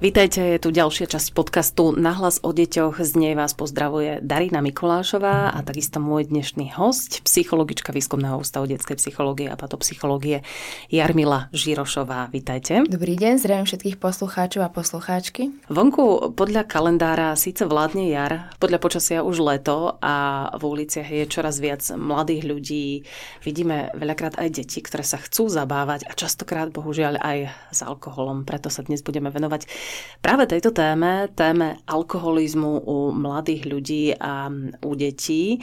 Vítajte, je tu ďalšia časť podcastu Nahlas o deťoch. Z nej vás pozdravuje Darina Mikulášová a takisto môj dnešný host, psychologička Výskumného ústavu detskej psychológie a patopsychológie Jarmila Žirošová. Vítajte. Dobrý deň, zdravím všetkých poslucháčov a poslucháčky. Vonku podľa kalendára síce vládne jar, podľa počasia už leto a v uliciach je čoraz viac mladých ľudí. Vidíme veľakrát aj deti, ktoré sa chcú zabávať a častokrát bohužiaľ aj s alkoholom. Preto sa dnes budeme venovať Práve tejto téme, téme alkoholizmu u mladých ľudí a u detí,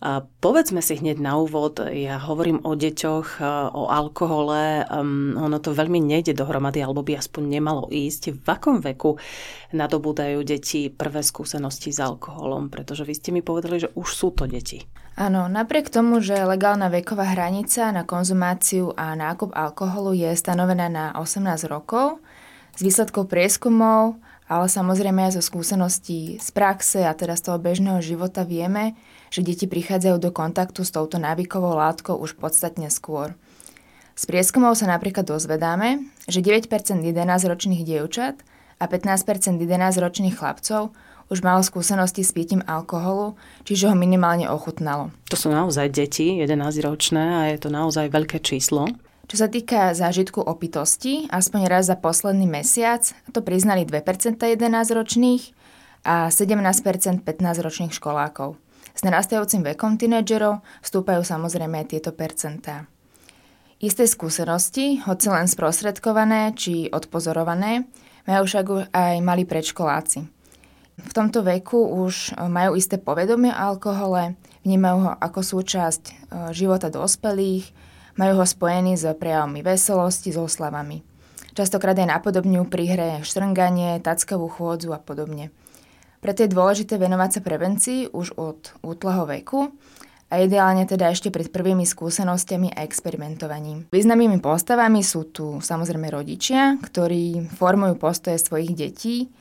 a povedzme si hneď na úvod, ja hovorím o deťoch, o alkohole, um, ono to veľmi nejde dohromady, alebo by aspoň nemalo ísť. V akom veku nadobúdajú deti prvé skúsenosti s alkoholom? Pretože vy ste mi povedali, že už sú to deti. Áno, napriek tomu, že legálna veková hranica na konzumáciu a nákup alkoholu je stanovená na 18 rokov, z výsledkov prieskumov, ale samozrejme aj zo skúseností z praxe a teda z toho bežného života vieme, že deti prichádzajú do kontaktu s touto návykovou látkou už podstatne skôr. Z prieskumov sa napríklad dozvedáme, že 9% 11-ročných dievčat a 15% 11-ročných chlapcov už malo skúsenosti s pitím alkoholu, čiže ho minimálne ochutnalo. To sú naozaj deti, 11-ročné a je to naozaj veľké číslo. Čo sa týka zážitku opitosti, aspoň raz za posledný mesiac, to priznali 2% 11-ročných a 17% 15-ročných školákov. S narastajúcim vekom tínedžerov vstúpajú samozrejme aj tieto percentá. Isté skúsenosti, hoci len sprostredkované či odpozorované, majú však aj mali predškoláci. V tomto veku už majú isté povedomie o alkohole, vnímajú ho ako súčasť e, života dospelých, majú ho spojený s prejavmi veselosti, s oslavami. Častokrát aj napodobňujú pri hre štrnganie, tackavú chôdzu a podobne. Preto je dôležité venovať sa prevencii už od útleho veku a ideálne teda ešte pred prvými skúsenostiami a experimentovaním. Významnými postavami sú tu samozrejme rodičia, ktorí formujú postoje svojich detí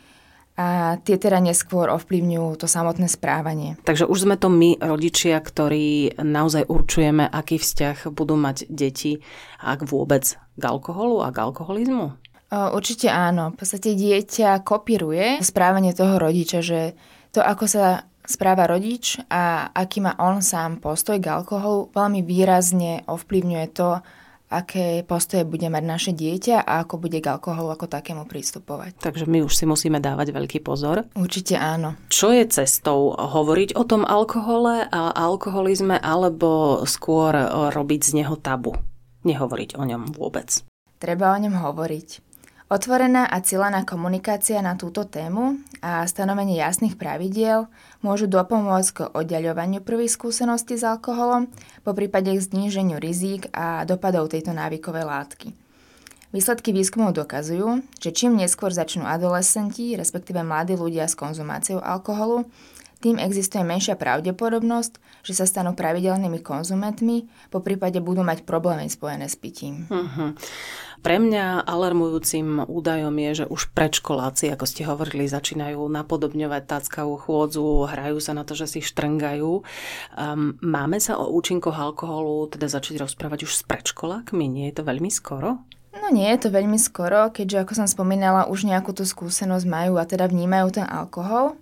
a tie teda neskôr ovplyvňujú to samotné správanie. Takže už sme to my, rodičia, ktorí naozaj určujeme, aký vzťah budú mať deti, ak vôbec k alkoholu a k alkoholizmu? Určite áno. V podstate dieťa kopíruje správanie toho rodiča, že to, ako sa správa rodič a aký má on sám postoj k alkoholu, veľmi výrazne ovplyvňuje to, aké postoje bude mať naše dieťa a ako bude k alkoholu ako takému pristupovať. Takže my už si musíme dávať veľký pozor. Určite áno. Čo je cestou? Hovoriť o tom alkohole a alkoholizme alebo skôr robiť z neho tabu? Nehovoriť o ňom vôbec. Treba o ňom hovoriť. Otvorená a cieľaná komunikácia na túto tému a stanovenie jasných pravidiel môžu dopomôcť k oddaľovaniu prvých skúseností s alkoholom, po prípade k zníženiu rizík a dopadov tejto návykovej látky. Výsledky výskumov dokazujú, že čím neskôr začnú adolescenti, respektíve mladí ľudia s konzumáciou alkoholu, tým existuje menšia pravdepodobnosť, že sa stanú pravidelnými konzumentmi, po prípade budú mať problémy spojené s pitím. Uh-huh. Pre mňa alarmujúcim údajom je, že už predškoláci, ako ste hovorili, začínajú napodobňovať táckavú chôdzu, hrajú sa na to, že si štrngajú. Um, máme sa o účinkoch alkoholu teda začať rozprávať už s predškolákmi? Nie je to veľmi skoro? No nie je to veľmi skoro, keďže ako som spomínala, už nejakú tú skúsenosť majú a teda vnímajú ten alkohol.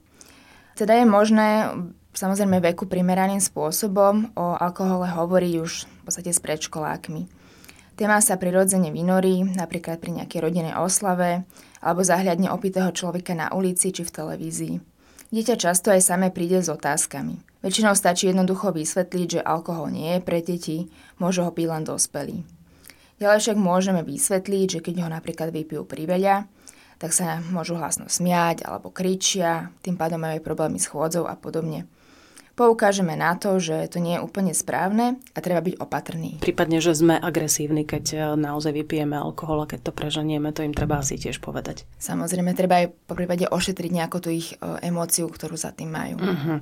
Teda je možné samozrejme veku primeraným spôsobom o alkohole hovoriť už v podstate s predškolákmi. Téma sa prirodzene vynorí, napríklad pri nejakej rodinej oslave, alebo zahľadne opitého človeka na ulici či v televízii. Dieťa často aj samé príde s otázkami. Väčšinou stačí jednoducho vysvetliť, že alkohol nie je pre deti, môže ho piť len dospelí. Ďalej však môžeme vysvetliť, že keď ho napríklad vypijú priveľa, tak sa môžu hlasno smiať alebo kričia, tým pádom majú aj problémy s chôdzou a podobne poukážeme na to, že to nie je úplne správne a treba byť opatrný. Prípadne, že sme agresívni, keď e, naozaj vypijeme alkohol a keď to preženieme, to im treba asi tiež povedať. Samozrejme, treba aj po prípade ošetriť nejakú tú ich e, emóciu, ktorú za tým majú. Uh-huh.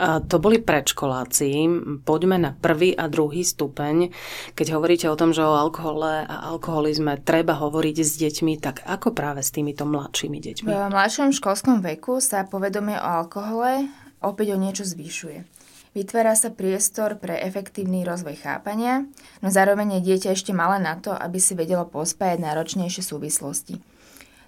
A to boli predškoláci. Poďme na prvý a druhý stupeň. Keď hovoríte o tom, že o alkohole a alkoholizme treba hovoriť s deťmi, tak ako práve s týmito mladšími deťmi? V mladšom školskom veku sa povedomie o alkohole opäť o niečo zvyšuje. Vytvára sa priestor pre efektívny rozvoj chápania, no zároveň je dieťa ešte malé na to, aby si vedelo pospájať náročnejšie súvislosti.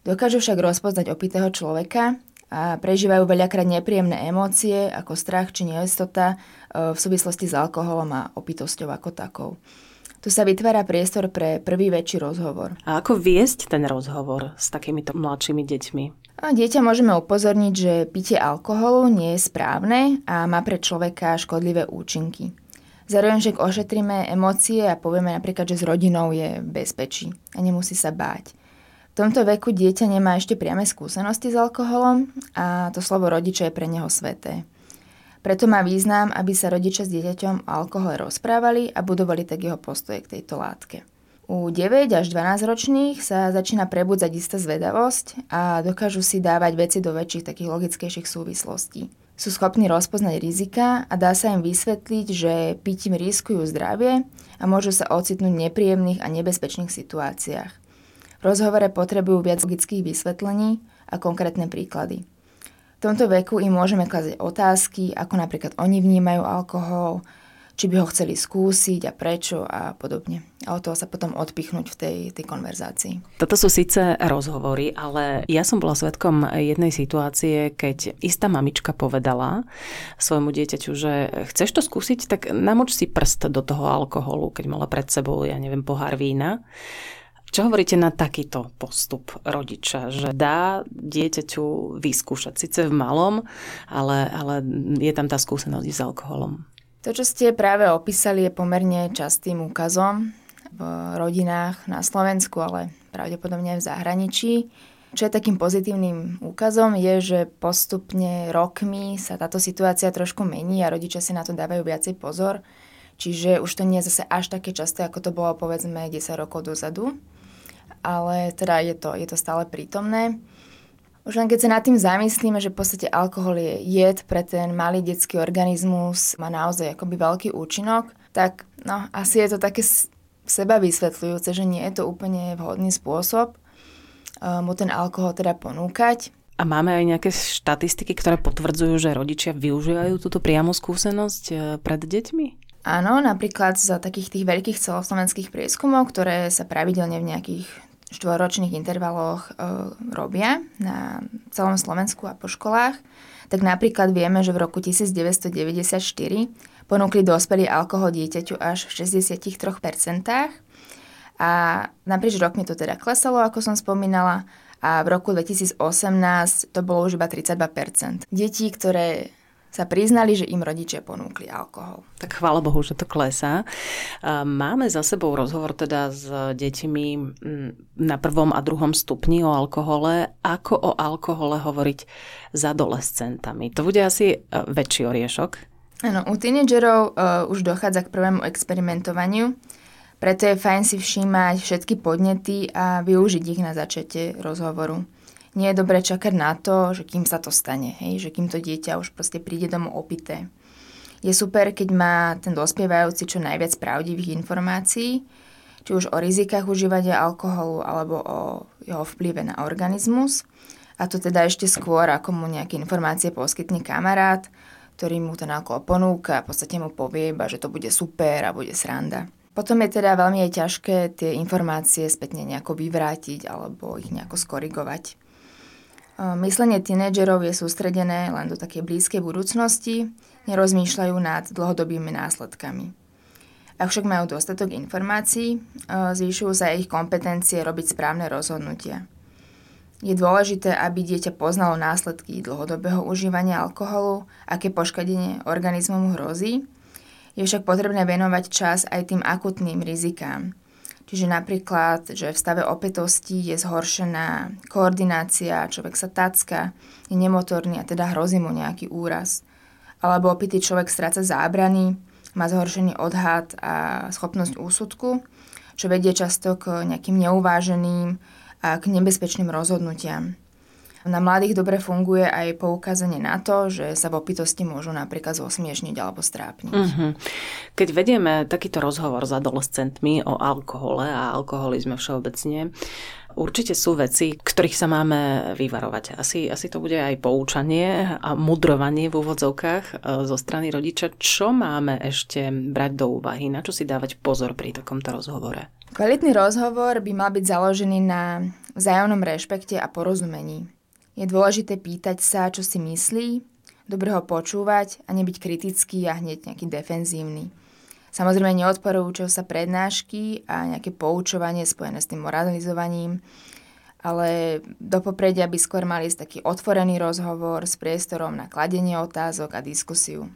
Dokážu však rozpoznať opitého človeka a prežívajú veľakrát nepríjemné emócie ako strach či neistota e, v súvislosti s alkoholom a opitosťou ako takou. Tu sa vytvára priestor pre prvý väčší rozhovor. A ako viesť ten rozhovor s takýmito mladšími deťmi? Dieťa môžeme upozorniť, že pitie alkoholu nie je správne a má pre človeka škodlivé účinky. Zároveň však ošetríme emócie a povieme napríklad, že s rodinou je bezpečí a nemusí sa báť. V tomto veku dieťa nemá ešte priame skúsenosti s alkoholom a to slovo rodiča je pre neho sveté. Preto má význam, aby sa rodičia s dieťaťom o alkohole rozprávali a budovali tak jeho postoje k tejto látke. U 9 až 12 ročných sa začína prebudzať istá zvedavosť a dokážu si dávať veci do väčších takých logickejších súvislostí. Sú schopní rozpoznať rizika a dá sa im vysvetliť, že pitím riskujú zdravie a môžu sa ocitnúť v nepríjemných a nebezpečných situáciách. V rozhovore potrebujú viac logických vysvetlení a konkrétne príklady. V tomto veku im môžeme klazať otázky, ako napríklad oni vnímajú alkohol, či by ho chceli skúsiť a prečo a podobne. A od toho sa potom odpichnúť v tej, tej konverzácii. Toto sú síce rozhovory, ale ja som bola svetkom jednej situácie, keď istá mamička povedala svojmu dieťaťu, že chceš to skúsiť, tak namoč si prst do toho alkoholu, keď mala pred sebou, ja neviem, pohár vína. Čo hovoríte na takýto postup rodiča, že dá dieťaťu vyskúšať, síce v malom, ale, ale je tam tá skúsenosť s alkoholom? To, čo ste práve opísali, je pomerne častým úkazom v rodinách na Slovensku, ale pravdepodobne aj v zahraničí. Čo je takým pozitívnym úkazom je, že postupne rokmi sa táto situácia trošku mení a rodičia si na to dávajú viacej pozor. Čiže už to nie je zase až také časté, ako to bolo povedzme 10 rokov dozadu. Ale teda je to, je to stále prítomné. Už len keď sa nad tým zamyslíme, že v podstate alkohol je jed pre ten malý detský organizmus, má naozaj akoby veľký účinok, tak no, asi je to také seba vysvetľujúce, že nie je to úplne vhodný spôsob uh, mu ten alkohol teda ponúkať. A máme aj nejaké štatistiky, ktoré potvrdzujú, že rodičia využívajú túto priamu skúsenosť uh, pred deťmi? Áno, napríklad za takých tých veľkých celoslovenských prieskumov, ktoré sa pravidelne v nejakých štvoročných intervaloch e, robia na celom Slovensku a po školách, tak napríklad vieme, že v roku 1994 ponúkli dospelý alkohol dieťaťu až v 63%. A naprieč rokmi to teda klesalo, ako som spomínala, a v roku 2018 to bolo už iba 32%. Detí, ktoré sa priznali, že im rodičia ponúkli alkohol. Tak chvála Bohu, že to klesá. Máme za sebou rozhovor teda s deťmi na prvom a druhom stupni o alkohole. Ako o alkohole hovoriť s adolescentami? To bude asi e, väčší oriešok. Áno, u tínedžerov uh, už dochádza k prvému experimentovaniu, preto je fajn si všímať všetky podnety a využiť ich na začatie rozhovoru nie je dobré čakať na to, že kým sa to stane, hej, že kým to dieťa už proste príde domov opité. Je super, keď má ten dospievajúci čo najviac pravdivých informácií, či už o rizikách užívania alkoholu alebo o jeho vplyve na organizmus. A to teda ešte skôr, ako mu nejaké informácie poskytne kamarát, ktorý mu ten alkohol ponúka a v podstate mu povie že to bude super a bude sranda. Potom je teda veľmi aj ťažké tie informácie spätne nejako vyvrátiť alebo ich nejako skorigovať. Myslenie tínedžerov je sústredené len do takej blízkej budúcnosti, nerozmýšľajú nad dlhodobými následkami. Ak však majú dostatok informácií, zvýšujú sa ich kompetencie robiť správne rozhodnutia. Je dôležité, aby dieťa poznalo následky dlhodobého užívania alkoholu, aké poškodenie organizmu mu hrozí. Je však potrebné venovať čas aj tým akutným rizikám, Čiže napríklad, že v stave opätosti je zhoršená koordinácia, človek sa tacka, je nemotorný a teda hrozí mu nejaký úraz. Alebo opitý človek stráca zábrany, má zhoršený odhad a schopnosť úsudku, čo vedie často k nejakým neuváženým a k nebezpečným rozhodnutiam. Na mladých dobre funguje aj poukázanie na to, že sa v opitosti môžu napríklad zosmiešniť alebo strápniť. Mm-hmm. Keď vedieme takýto rozhovor s adolescentmi o alkohole a alkoholizme všeobecne, Určite sú veci, ktorých sa máme vyvarovať. Asi, asi to bude aj poučanie a mudrovanie v úvodzovkách e, zo strany rodiča. Čo máme ešte brať do úvahy? Na čo si dávať pozor pri takomto rozhovore? Kvalitný rozhovor by mal byť založený na vzájomnom rešpekte a porozumení. Je dôležité pýtať sa, čo si myslí, dobre ho počúvať a nebyť kritický a hneď nejaký defenzívny. Samozrejme neodporúčajú sa prednášky a nejaké poučovanie spojené s tým moralizovaním, ale do popredia by skôr mali ísť taký otvorený rozhovor s priestorom na kladenie otázok a diskusiu.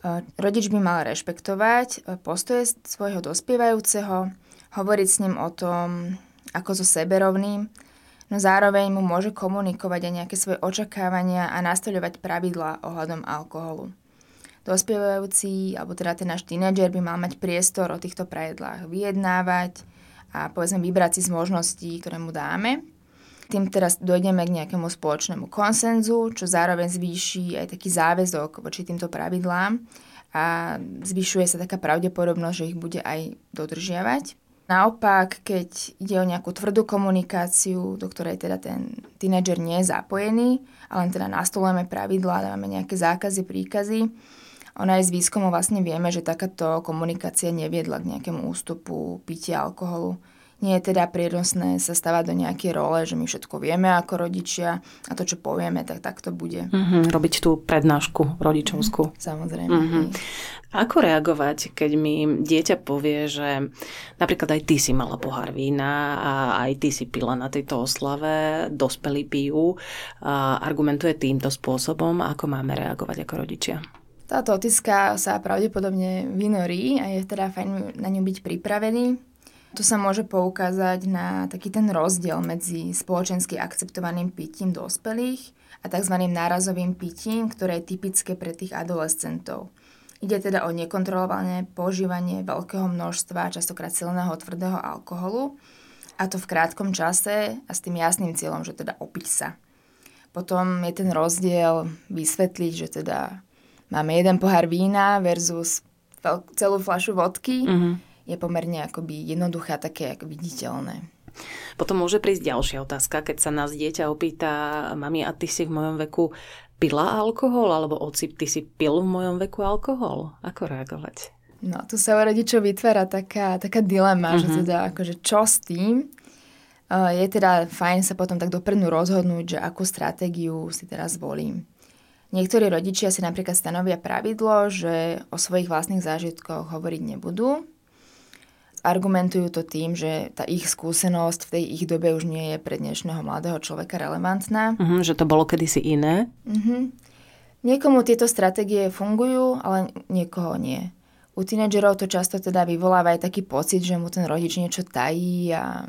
E, rodič by mal rešpektovať e, postoje svojho dospievajúceho, hovoriť s ním o tom ako so seberovným, no zároveň mu môže komunikovať aj nejaké svoje očakávania a nastoľovať pravidlá ohľadom alkoholu. Dospievajúci, alebo teda ten náš tínedžer by mal mať priestor o týchto pravidlách vyjednávať a povedzme vybrať si z možností, ktoré mu dáme. Tým teraz dojdeme k nejakému spoločnému konsenzu, čo zároveň zvýši aj taký záväzok voči týmto pravidlám a zvyšuje sa taká pravdepodobnosť, že ich bude aj dodržiavať. Naopak, keď ide o nejakú tvrdú komunikáciu, do ktorej teda ten tínedžer nie je zapojený, ale teda nastolujeme pravidlá, dávame nejaké zákazy, príkazy, ona aj z výskumov vlastne vieme, že takáto komunikácia neviedla k nejakému ústupu pitia alkoholu nie je teda prínosné sa stavať do nejakej role, že my všetko vieme ako rodičia a to, čo povieme, tak tak to bude. Mm-hmm, robiť tú prednášku rodičovskú. Mm, samozrejme. Mm-hmm. Ako reagovať, keď mi dieťa povie, že napríklad aj ty si mala pohár vína a aj ty si pila na tejto oslave, dospelí pijú, a argumentuje týmto spôsobom, ako máme reagovať ako rodičia? Táto otiska sa pravdepodobne vynorí a je teda fajn na ňu byť pripravený tu sa môže poukázať na taký ten rozdiel medzi spoločensky akceptovaným pitím dospelých a tzv. nárazovým pitím, ktoré je typické pre tých adolescentov. Ide teda o nekontrolované používanie veľkého množstva, častokrát silného tvrdého alkoholu, a to v krátkom čase a s tým jasným cieľom, že teda opiť sa. Potom je ten rozdiel vysvetliť, že teda máme jeden pohár vína versus celú fľašu vodky, mm-hmm je pomerne akoby jednoduché a také ako viditeľné. Potom môže prísť ďalšia otázka, keď sa nás dieťa opýta, mami, a ty si v mojom veku pila alkohol, alebo oci, ty si pil v mojom veku alkohol? Ako reagovať? No, tu sa u rodičov vytvára taká, taká dilema, uh-huh. že mhm. teda akože čo s tým? Uh, je teda fajn sa potom tak dopredu rozhodnúť, že akú stratégiu si teraz zvolím. Niektorí rodičia si napríklad stanovia pravidlo, že o svojich vlastných zážitkoch hovoriť nebudú, Argumentujú to tým, že tá ich skúsenosť v tej ich dobe už nie je pre dnešného mladého človeka relevantná. Uh-huh, že to bolo kedysi iné. Uh-huh. Niekomu tieto stratégie fungujú, ale niekoho nie. U tínedžerov to často teda vyvoláva aj taký pocit, že mu ten rodič niečo tají a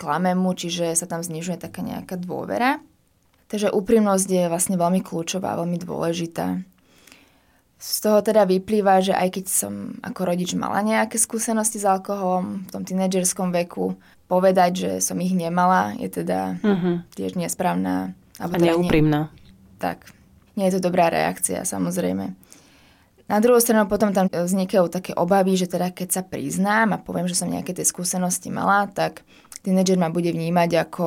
klame mu, čiže sa tam znižuje taká nejaká dôvera. Takže úprimnosť je vlastne veľmi kľúčová, veľmi dôležitá. Z toho teda vyplýva, že aj keď som ako rodič mala nejaké skúsenosti s alkoholom v tom tínedžerskom veku, povedať, že som ich nemala, je teda uh-huh. tiež nesprávna. Alebo a teda neúprimná. Tak, nie je to dobrá reakcia, samozrejme. Na druhú stranu potom tam vznikajú také obavy, že teda keď sa priznám a poviem, že som nejaké tie skúsenosti mala, tak tínedžer ma bude vnímať ako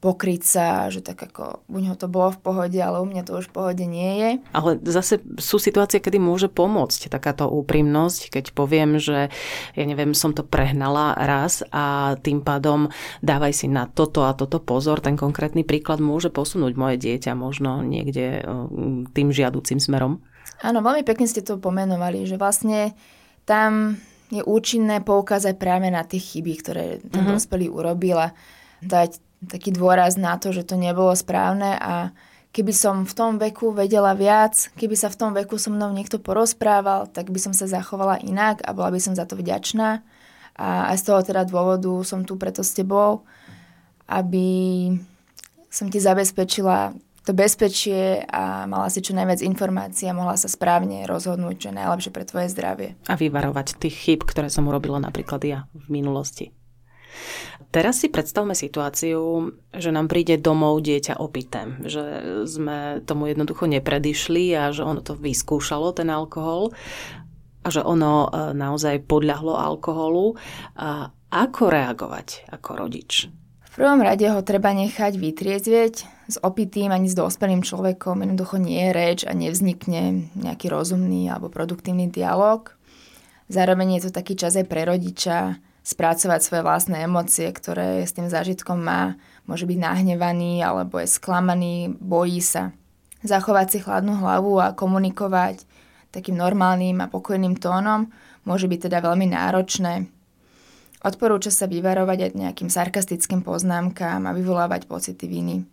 pokryť sa, že tak ako u neho to bolo v pohode, ale u mňa to už v pohode nie je. Ale zase sú situácie, kedy môže pomôcť takáto úprimnosť, keď poviem, že ja neviem, som to prehnala raz a tým pádom dávaj si na toto a toto pozor. Ten konkrétny príklad môže posunúť moje dieťa možno niekde tým žiaducim smerom. Áno, veľmi pekne ste to pomenovali, že vlastne tam je účinné poukázať práve na tie chyby, ktoré ten uh-huh. dospelý urobil a dať taký dôraz na to, že to nebolo správne a keby som v tom veku vedela viac, keby sa v tom veku so mnou niekto porozprával, tak by som sa zachovala inak a bola by som za to vďačná. A aj z toho teda dôvodu som tu preto s tebou, aby som ti zabezpečila to bezpečie a mala si čo najviac informácií a mohla sa správne rozhodnúť, čo je najlepšie pre tvoje zdravie. A vyvarovať tých chyb, ktoré som urobila napríklad ja v minulosti. Teraz si predstavme situáciu, že nám príde domov dieťa opité, že sme tomu jednoducho nepredišli a že ono to vyskúšalo, ten alkohol a že ono e, naozaj podľahlo alkoholu a, Ako reagovať ako rodič? V prvom rade ho treba nechať vytriezvieť. S opitým ani s dospelým človekom jednoducho nie je reč a nevznikne nejaký rozumný alebo produktívny dialog. Zároveň je to taký čas aj pre rodiča spracovať svoje vlastné emócie, ktoré s tým zážitkom má. Môže byť nahnevaný alebo je sklamaný, bojí sa. Zachovať si chladnú hlavu a komunikovať takým normálnym a pokojným tónom môže byť teda veľmi náročné. Odporúča sa vyvarovať aj nejakým sarkastickým poznámkám a vyvolávať pocity viny.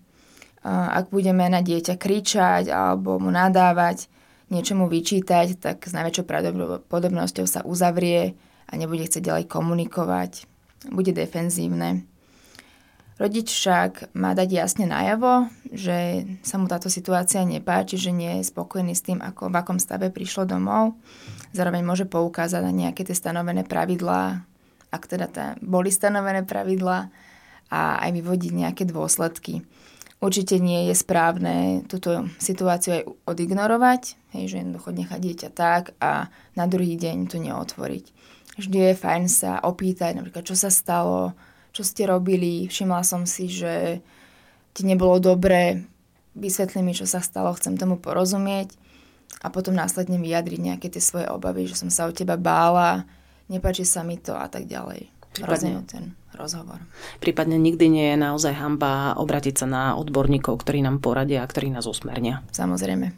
Ak budeme na dieťa kričať alebo mu nadávať, niečomu vyčítať, tak s najväčšou pravdepodobnosťou sa uzavrie a nebude chcieť ďalej komunikovať, bude defenzívne. Rodič však má dať jasne najavo, že sa mu táto situácia nepáči, že nie je spokojný s tým, ako, v akom stave prišlo domov. Zároveň môže poukázať na nejaké tie stanovené pravidlá, ak teda tá, boli stanovené pravidlá a aj vyvodiť nejaké dôsledky. Určite nie je správne túto situáciu aj odignorovať, hej, že jednoducho nechať dieťa tak a na druhý deň to neotvoriť. Vždy je fajn sa opýtať, napríklad, čo sa stalo, čo ste robili, všimla som si, že ti nebolo dobré, vysvetli mi, čo sa stalo, chcem tomu porozumieť a potom následne vyjadriť nejaké tie svoje obavy, že som sa o teba bála, nepáči sa mi to a tak ďalej. Prípadne ten rozhovor. Prípadne nikdy nie je naozaj hamba obratiť sa na odborníkov, ktorí nám poradia a ktorí nás usmernia. Samozrejme.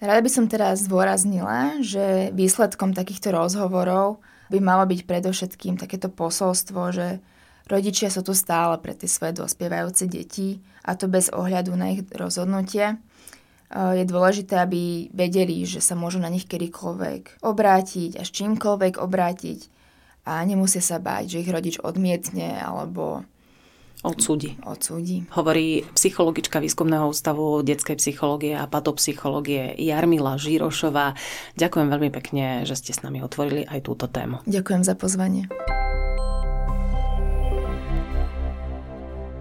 Rada by som teraz zdôraznila, že výsledkom takýchto rozhovorov by malo byť predovšetkým takéto posolstvo, že Rodičia sú tu stále pre tie svoje dospievajúce deti a to bez ohľadu na ich rozhodnutie. Je dôležité, aby vedeli, že sa môžu na nich kedykoľvek obrátiť a s čímkoľvek obrátiť a nemusia sa báť, že ich rodič odmietne alebo Odsúdi. Odsúdi. Hovorí psychologička výskumného ústavu detskej psychológie a patopsychológie Jarmila Žírošová. Ďakujem veľmi pekne, že ste s nami otvorili aj túto tému. Ďakujem za pozvanie.